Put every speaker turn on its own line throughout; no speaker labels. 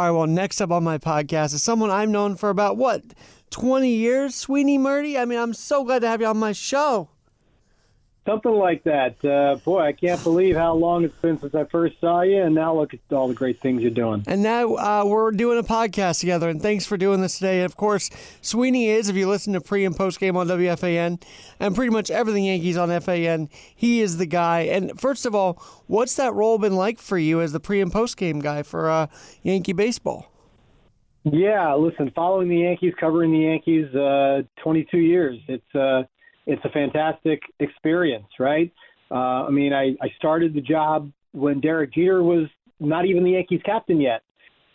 All right, well, next up on my podcast is someone I've known for about what, 20 years, Sweeny Murti? I mean, I'm so glad to have you on my show.
Something like that. Uh, boy, I can't believe how long it's been since I first saw you, and now look at all the great things you're doing.
And now uh, we're doing a podcast together, and thanks for doing this today. And of course, Sweeny is, if you listen to pre and post game on WFAN and pretty much everything Yankees on FAN, he is the guy. And first of all, what's that role been like for you as the pre and post game guy for uh, Yankee baseball?
Yeah, listen, following the Yankees, covering the Yankees, uh, 22 years. It's uh, it's a fantastic experience, right? Uh, I mean, I, I started the job when Derek Jeter was not even the Yankees captain yet.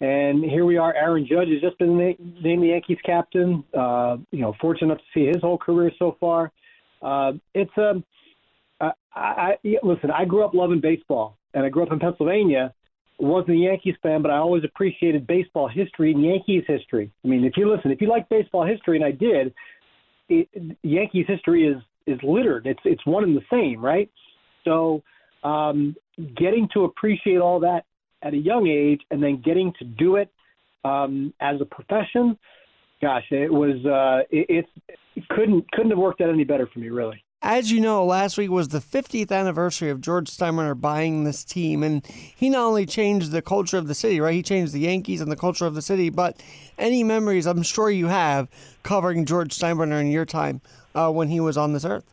And here we are. Aaron Judge has just been named the Yankees captain. Uh, you know, fortunate enough to see his whole career so far. Uh, it's a, um, I, I listen. I grew up loving baseball, and I grew up in Pennsylvania. wasn't a Yankees fan, but I always appreciated baseball history and Yankees history. I mean, if you listen, if you like baseball history, and I did, it, Yankees history is is littered. It's it's one and the same, right? So um, getting to appreciate all that at a young age, and then getting to do it um, as a profession, gosh, it was uh, it, it couldn't couldn't have worked out any better for me, really.
As you know, last week was the 50th anniversary of George Steinbrenner buying this team, and he not only changed the culture of the city, right? He changed the Yankees and the culture of the city, but any memories I'm sure you have covering George Steinbrenner in your time uh, when he was on this earth?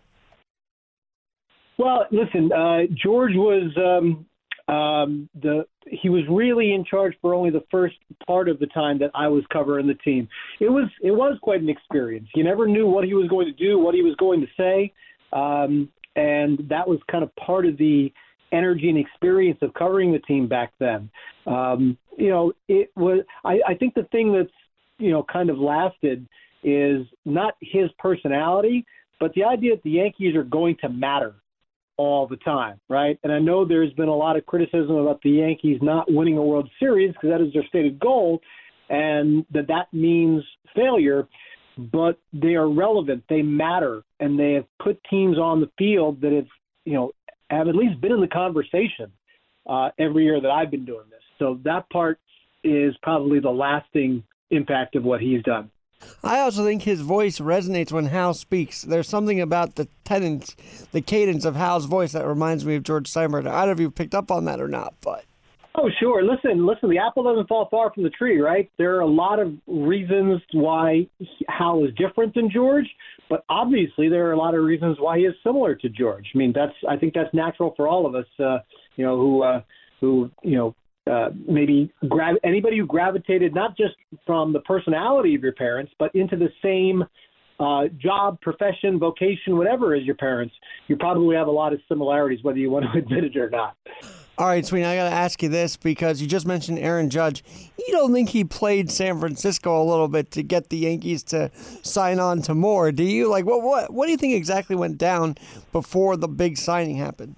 Well, listen, uh, George was um, um, the he was really in charge for only the first part of the time that I was covering the team. It was it was quite an experience. You never knew what he was going to do, what he was going to say. Um, and that was kind of part of the energy and experience of covering the team back then. Um, you know, it was. I, I think the thing that's you know kind of lasted is not his personality, but the idea that the Yankees are going to matter all the time, right? And I know there's been a lot of criticism about the Yankees not winning a World Series because that is their stated goal, and that that means failure but they are relevant. They matter, and they have put teams on the field that have, you know, have at least been in the conversation uh, every year that I've been doing this. So that part is probably the lasting impact of what he's done.
I also think his voice resonates when Hal speaks. There's something about the tenants, the cadence of Hal's voice that reminds me of George Steinbrenner. I don't know if you picked up on that or not, but
Oh, sure. Listen, listen. The apple doesn't fall far from the tree, right? There are a lot of reasons why Hal is different than George, but obviously there are a lot of reasons why he is similar to George. I mean, that's I think that's natural for all of us. Uh, you know, who uh, who you know uh, maybe grab anybody who gravitated not just from the personality of your parents, but into the same uh, job, profession, vocation, whatever as your parents. You probably have a lot of similarities, whether you want to admit it or not.
All right, Sweeny, I got to ask you this because you just mentioned Aaron Judge. You don't think he played San Francisco a little bit to get the Yankees to sign on to more, do you? Like, what what what do you think exactly went down before the big signing happened?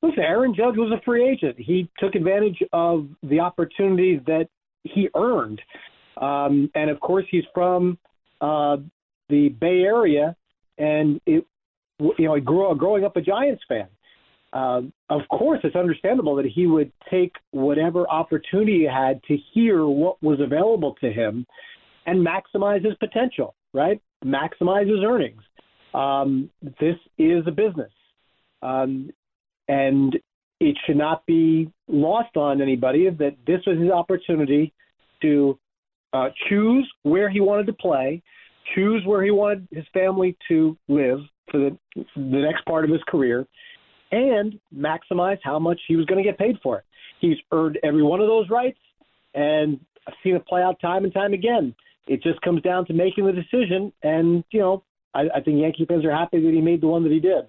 Listen, Aaron Judge was a free agent. He took advantage of the opportunities that he earned, um, and of course, he's from uh, the Bay Area, and it you know, growing up a Giants fan uh, of course, it's understandable that he would take whatever opportunity he had to hear what was available to him and maximize his potential, right? Maximize his earnings. Um, this is a business. Um, and it should not be lost on anybody that this was his opportunity to uh, choose where he wanted to play, choose where he wanted his family to live for the, the next part of his career, and maximize how much he was going to get paid for it. He's earned every one of those rights, and I've seen it play out time and time again. It just comes down to making the decision, and you know, I, I think Yankee fans are happy that he made the one that he did.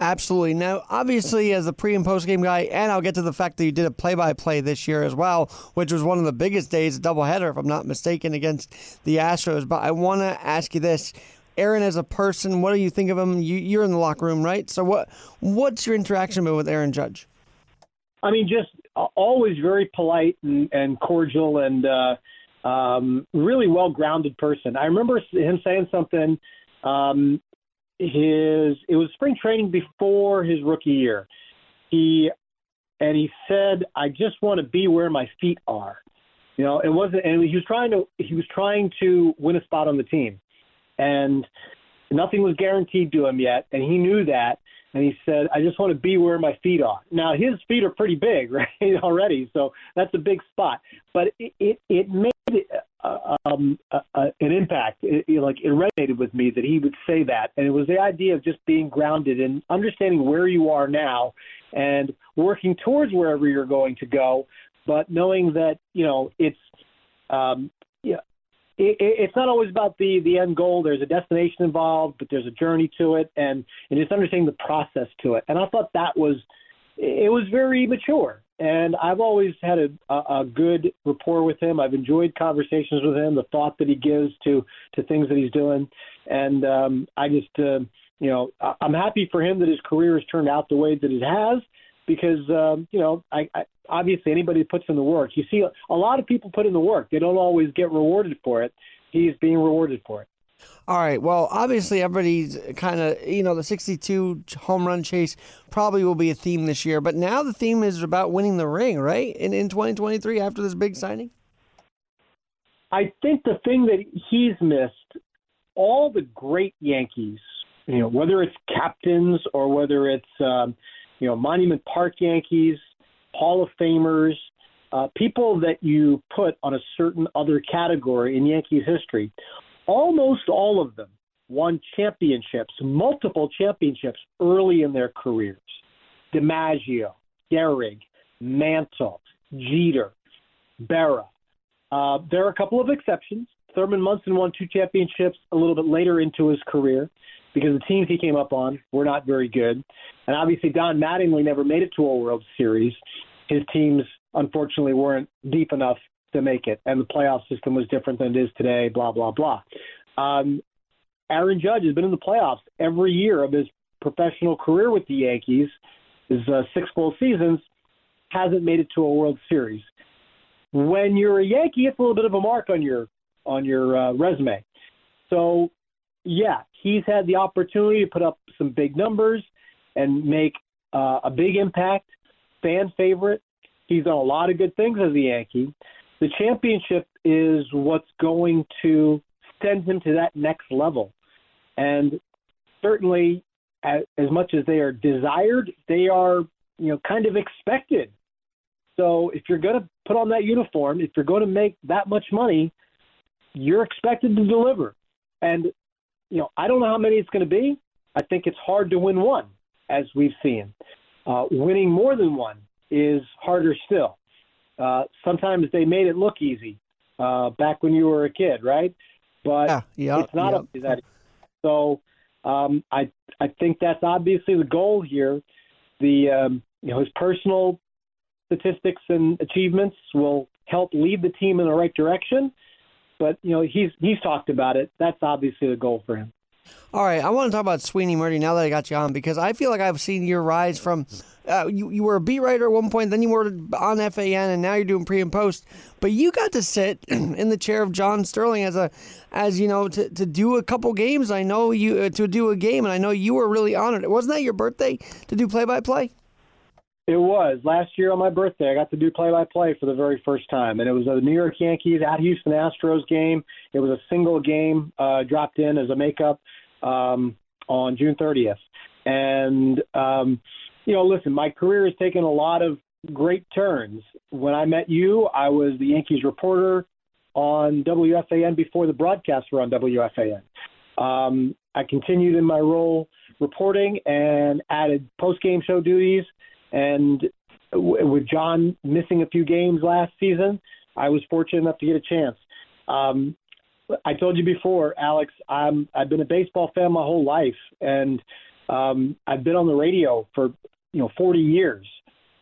Absolutely. Now, obviously, as a pre and post game guy, and I'll get to the fact that you did a play by play this year as well, which was one of the biggest days, a doubleheader, if I'm not mistaken, against the Astros. But I want to ask you this Aaron as a person, what do you think of him? You, you're in the locker room, right? So what what's your interaction been with Aaron Judge?
I mean, just always very polite and, and cordial and uh, um, really well grounded person. I remember him saying something. Um, his it was spring training before his rookie year. He and he said, "I just want to be where my feet are." You know, it wasn't, and he was trying to he was trying to win a spot on the team, and nothing was guaranteed to him yet, and he knew that. And he said, "I just want to be where my feet are." Now his feet are pretty big, right, already, so that's a big spot. But it it, it made it, uh, um, uh, uh, an impact. It, it, like it resonated with me that he would say that, and it was the idea of just being grounded and understanding where you are now, and working towards wherever you're going to go, but knowing that you know it's um, yeah, it, it's not always about the the end goal. There's a destination involved, but there's a journey to it, and and just understanding the process to it. And I thought that was it was very mature. And I've always had a, a, good rapport with him. I've enjoyed conversations with him, the thought that he gives to to things that he's doing, and um, I just uh, you know I'm happy for him that his career has turned out the way that it has because um, you know I obviously anybody puts in the work. You see a lot of people put in the work. They don't always get rewarded for it. He's being rewarded for it.
All right. Well, obviously, everybody's kind of, you know, the 62 home run chase probably will be a theme this year. But now the theme is about winning the ring, right? In, in 2023 after this big signing?
I think the thing that he's missed, all the great Yankees, you know, whether it's captains or whether it's, um, you know, Monument Park Yankees, Hall of Famers, uh, people that you put on a certain other category in Yankees history, almost all of them won championships, multiple championships early in their careers. DiMaggio, Gehrig, Mantle, Jeter, Berra. Uh, there are a couple of exceptions. Thurman Munson won two championships a little bit later into his career because the teams he came up on were not very good. And obviously, Don Mattingly never made it to a World Series. His teams, unfortunately, weren't deep enough to make it, and the playoff system was different than it is today, blah, blah, blah. Um, Aaron Judge has been in the playoffs every year of his professional career with the Yankees, his uh, six full seasons, hasn't made it to a World Series. When you're a Yankee, it's a little bit of a mark on your on your uh, resume. So, yeah, he's had the opportunity to put up some big numbers and make uh, a big impact, fan favorite. He's done a lot of good things as a Yankee. The championship is what's going to send him to that next level. And certainly, as, as much as they are desired, they are, you know, kind of expected. So if you're going to put on that uniform, if you're going to make that much money, you're expected to deliver. And you know, I don't know how many it's going to be. I think it's hard to win one, as we've seen. Uh, winning more than one is harder still. Uh, sometimes they made it look easy uh, back when you were a kid, right? But
yeah, yeah,
it's not
yeah.
that. So um, I I think that's obviously the goal here. The um, you know his personal statistics and achievements will help lead the team in the right direction. But you know he's he's talked about it. That's obviously the goal for him.
All right, I want to talk about Sweeny Murti now that I got you on because I feel like I've seen your rise from uh, you, you were a beat writer at one point, then you were on FAN, and now you're doing pre and post. But you got to sit in the chair of John Sterling as a, as you know, to, to do a couple games. I know you uh, to do a game, and I know you were really honored. Wasn't that your birthday to do play by play?
It was last year on my birthday. I got to do play-by-play for the very first time, and it was a New York Yankees at Houston Astros game. It was a single game uh, dropped in as a makeup um, on June 30th, and um, you know, listen, my career has taken a lot of great turns. When I met you, I was the Yankees reporter on WFAN before the broadcasts were on WFAN. Um, I continued in my role reporting and added post-game show duties and with John missing a few games last season, I was fortunate enough to get a chance. Um, I told you before, Alex, I'm I've been a baseball fan my whole life, and um, I've been on the radio for you know 40 years.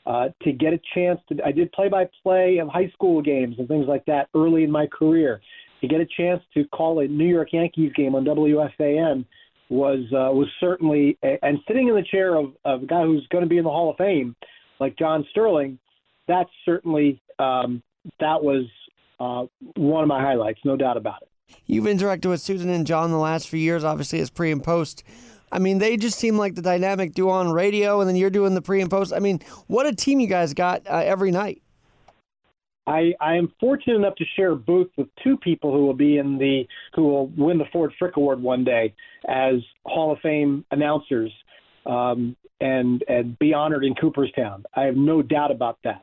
Uh, to get a chance to, I did play-by-play of high school games and things like that early in my career. To get a chance to call a New York Yankees game on WFAN was uh, was certainly and sitting in the chair of, of a guy who's going to be in the Hall of Fame, like John Sterling, that's certainly um, that was uh, one of my highlights, no doubt about it.
You've interacted with Susan and John the last few years, obviously as pre and post. I mean, they just seem like the dynamic duo on radio, and then you're doing the pre and post. I mean, what a team you guys got uh, every night.
I, I am fortunate enough to share a booth with two people who will be in the who will win the Ford Frick Award one day as Hall of Fame announcers um, and and be honored in Cooperstown. I have no doubt about that.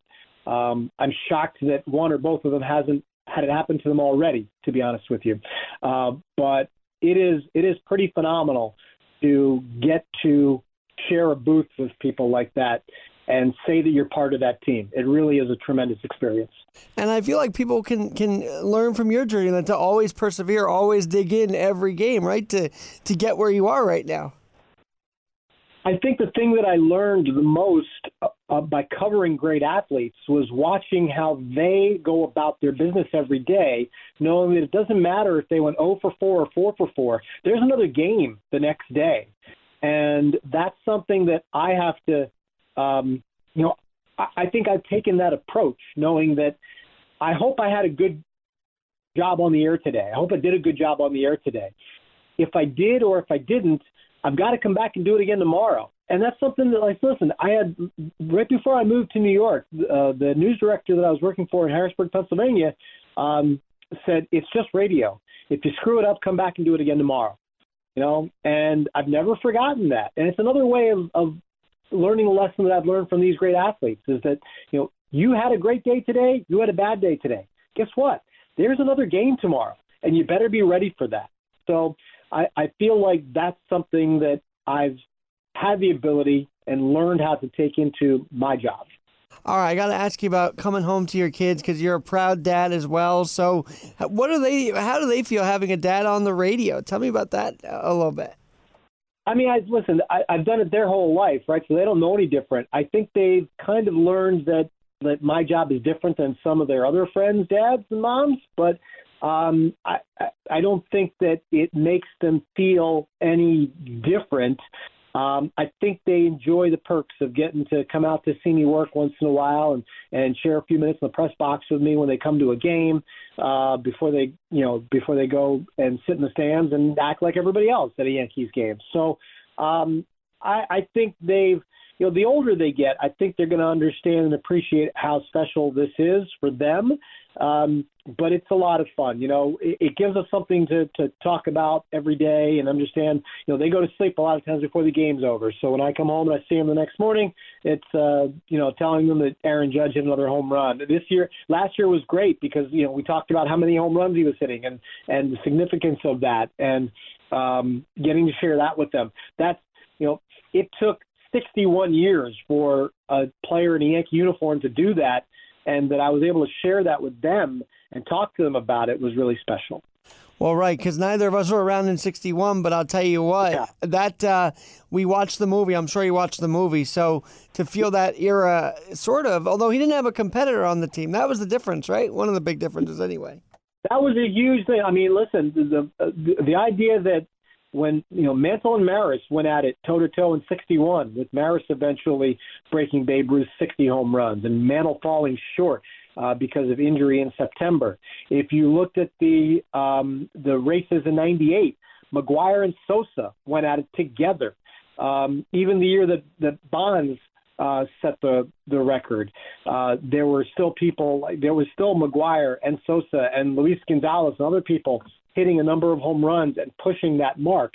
Um, I'm shocked that one or both of them hasn't had it happen to them already. To be honest with you, uh, but it is it is pretty phenomenal to get to share a booth with people like that and say that you're part of that team. It really is a tremendous experience.
And I feel like people can can learn from your journey that to always persevere, always dig in every game, right? To to get where you are right now.
I think the thing that I learned the most uh, by covering great athletes was watching how they go about their business every day, knowing that it doesn't matter if they went 0 for 4 or 4 for 4. There's another game the next day. And that's something that I have to um, you know, I, I think I've taken that approach, knowing that I hope I had a good job on the air today. I hope I did a good job on the air today. If I did or if I didn't, I've got to come back and do it again tomorrow. And that's something that, like, listen, I had right before I moved to New York, uh, the news director that I was working for in Harrisburg, Pennsylvania, um, said it's just radio. If you screw it up, come back and do it again tomorrow. You know, and I've never forgotten that. And it's another way of, of learning a lesson that I've learned from these great athletes is that, you know, you had a great day today, you had a bad day today. Guess what? There's another game tomorrow, and you better be ready for that. So I, I feel like that's something that I've had the ability and learned how to take into my job.
All right, I got to ask you about coming home to your kids because you're a proud dad as well. So, what are they? How do they feel having a dad on the radio? Tell me about that a little bit.
I mean, I listen. I, I've done it their whole life, right? So they don't know any different. I think they've kind of learned that that my job is different than some of their other friends' dads and moms, but um, I, I don't think that it makes them feel any different. Um, I think they enjoy the perks of getting to come out to see me work once in a while and and share a few minutes in the press box with me when they come to a game uh, before they you know before they go and sit in the stands and act like everybody else at a Yankees game. So um, I, I think they've you know the older they get, I think they're going to understand and appreciate how special this is for them. Um, but it's a lot of fun. You know, it, it gives us something to, to talk about every day and understand. You know, they go to sleep a lot of times before the game's over. So when I come home and I see them the next morning, it's uh, you know telling them that Aaron Judge hit another home run. This year, last year was great because you know we talked about how many home runs he was hitting and and the significance of that and um, getting to share that with them. That's you know it took 61 years for a player in a Yankee uniform to do that and that I was able to share that with them and talk to them about it was really special.
Well, right, because neither of us were around in '61, but I'll tell you what, yeah. that uh, we watched the movie. I'm sure you watched the movie, so to feel that era, sort of. Although he didn't have a competitor on the team, that was the difference, right? One of the big differences, anyway.
That was a huge thing. I mean, listen, the the, the idea that when you know Mantle and Maris went at it toe to toe in '61, with Maris eventually breaking Babe Ruth's 60 home runs and Mantle falling short uh, because of injury in September. If you looked at the um, the races in '98, McGwire and Sosa went at it together. Um, even the year that that Bonds uh, set the the record. Uh, there were still people. There was still McGwire and Sosa and Luis Gonzalez and other people hitting a number of home runs and pushing that mark.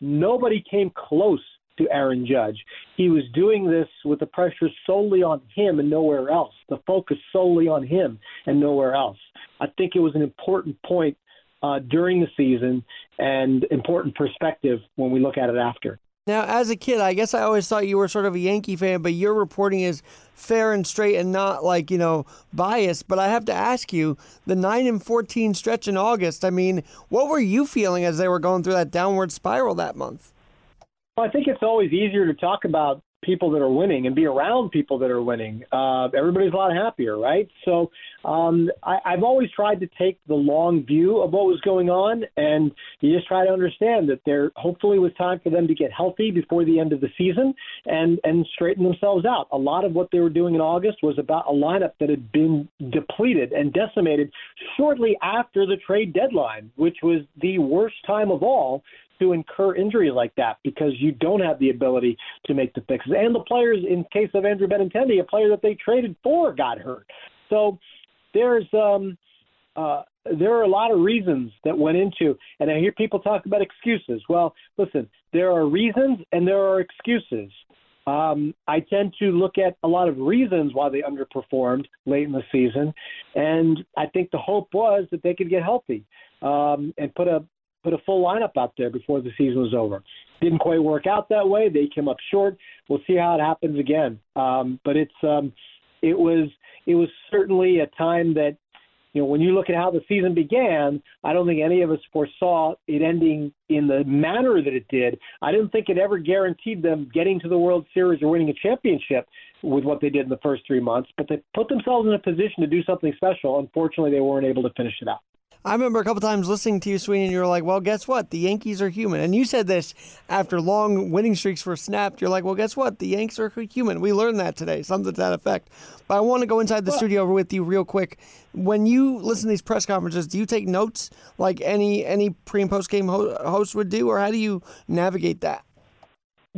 Nobody came close to Aaron Judge. He was doing this with the pressure solely on him and nowhere else, the focus solely on him and nowhere else. I think it was an important point uh, during the season and important perspective when we look at it after.
Now, as a kid, I guess I always thought you were sort of a Yankee fan, but your reporting is fair and straight and not like, you know, biased. But I have to ask you the 9 and 14 stretch in August, I mean, what were you feeling as they were going through that downward spiral that month?
Well, I think it's always easier to talk about people that are winning and be around people that are winning. Uh, everybody's a lot happier, right? So um, I, I've always tried to take the long view of what was going on, and you just try to understand that there hopefully was time for them to get healthy before the end of the season and and straighten themselves out. A lot of what they were doing in August was about a lineup that had been depleted and decimated shortly after the trade deadline, which was the worst time of all to incur injury like that because you don't have the ability to make the fixes. And the players, in case of Andrew Benintendi, a player that they traded for, got hurt. So there's um, uh, there are a lot of reasons that went into, and I hear people talk about excuses. Well, listen, there are reasons and there are excuses. Um, I tend to look at a lot of reasons why they underperformed late in the season, and I think the hope was that they could get healthy um, and put a put a full lineup out there before the season was over. Didn't quite work out that way. They came up short. We'll see how it happens again. Um, but it's um, it was it was certainly a time that you know, when you look at how the season began, I don't think any of us foresaw it ending in the manner that it did. I didn't think it ever guaranteed them getting to the World Series or winning a championship with what they did in the first three months, but they put themselves in a position to do something special. Unfortunately, they weren't able to finish it out.
I remember a couple times listening to you, Sweeny, and you were like, well, guess what? The Yankees are human. And you said this after long winning streaks were snapped. You're like, well, guess what? The Yanks are human. We learned that today, something to that effect. But I want to go inside the well, studio with you real quick. When you listen to these press conferences, do you take notes like any any pre and post game host would do, or how do you navigate that?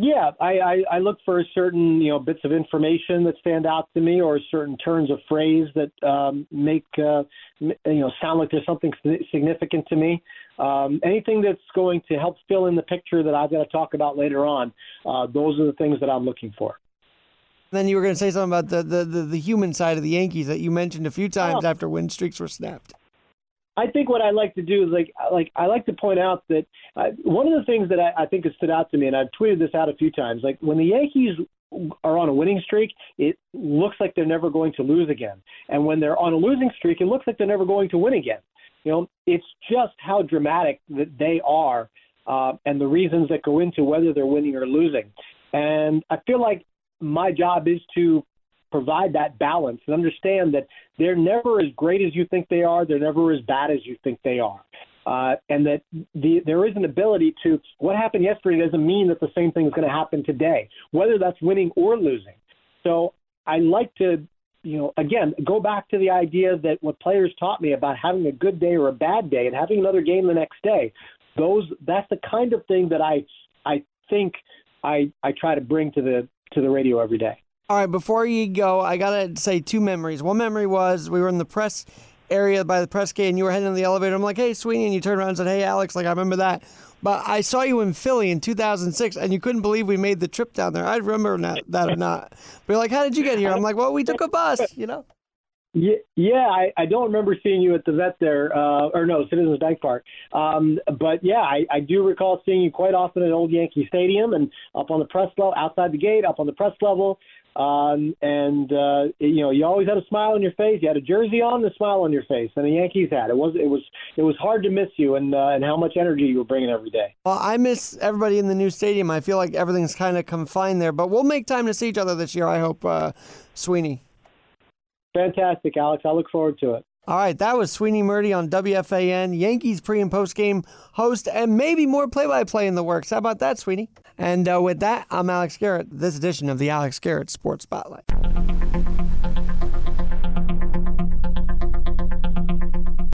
Yeah, I, I, I look for certain you know bits of information that stand out to me, or certain turns of phrase that um, make uh, you know sound like there's something significant to me. Um, anything that's going to help fill in the picture that I've got to talk about later on, uh, those are the things that I'm looking for.
Then you were going to say something about the, the, the, the, human side of the Yankees that you mentioned a few times oh. after win streaks were snapped.
I think what I like to do is like like I like to point out that uh, one of the things that I, I think has stood out to me, and I've tweeted this out a few times, like when the Yankees are on a winning streak, it looks like they're never going to lose again, and when they're on a losing streak, it looks like they're never going to win again. You know, it's just how dramatic that they are, uh, and the reasons that go into whether they're winning or losing. And I feel like my job is to provide that balance and understand that they're never as great as you think they are. They're never as bad as you think they are. Uh, and that the, there is an ability to what happened yesterday doesn't mean that the same thing is going to happen today, whether that's winning or losing. So I like to, you know, again, go back to the idea that what players taught me about having a good day or a bad day and having another game the next day. Those that's the kind of thing that I I think I I try to bring to the to the radio every day.
All right, before you go, I gotta say two memories. One memory was we were in the press area by the press gate, and you were heading in the elevator. I'm like, "Hey, Sweeny," and you turned around and said, "Hey, Alex." Like I remember that. But I saw you in Philly in 2006, and you couldn't believe we made the trip down there. I remember that, that or not. But you're like, "How did you get here?" I'm like, "Well, we took a bus," you know.
Yeah, yeah, I, I don't remember seeing you at the vet there, uh, or no, Citizens Bank Park. Um, but yeah, I, I do recall seeing you quite often at Old Yankee Stadium and up on the press level, outside the gate, up on the press level. Um, and uh, you know, you always had a smile on your face. You had a jersey on, the smile on your face, and the Yankees had. It was it was it was hard to miss you, and uh, and how much energy you were bringing every day.
Well, I miss everybody in the new stadium. I feel like everything's kind of confined there, but we'll make time to see each other this year. I hope, uh, Sweeny.
Fantastic, Alex. I look forward to it.
All right, that was Sweeny Murti on WFAN, Yankees pre and post game host, and maybe more play by play in the works. How about that, Sweeny? And uh, with that, I'm Alex Garrett, this edition of the Alex Garrett Sports Spotlight.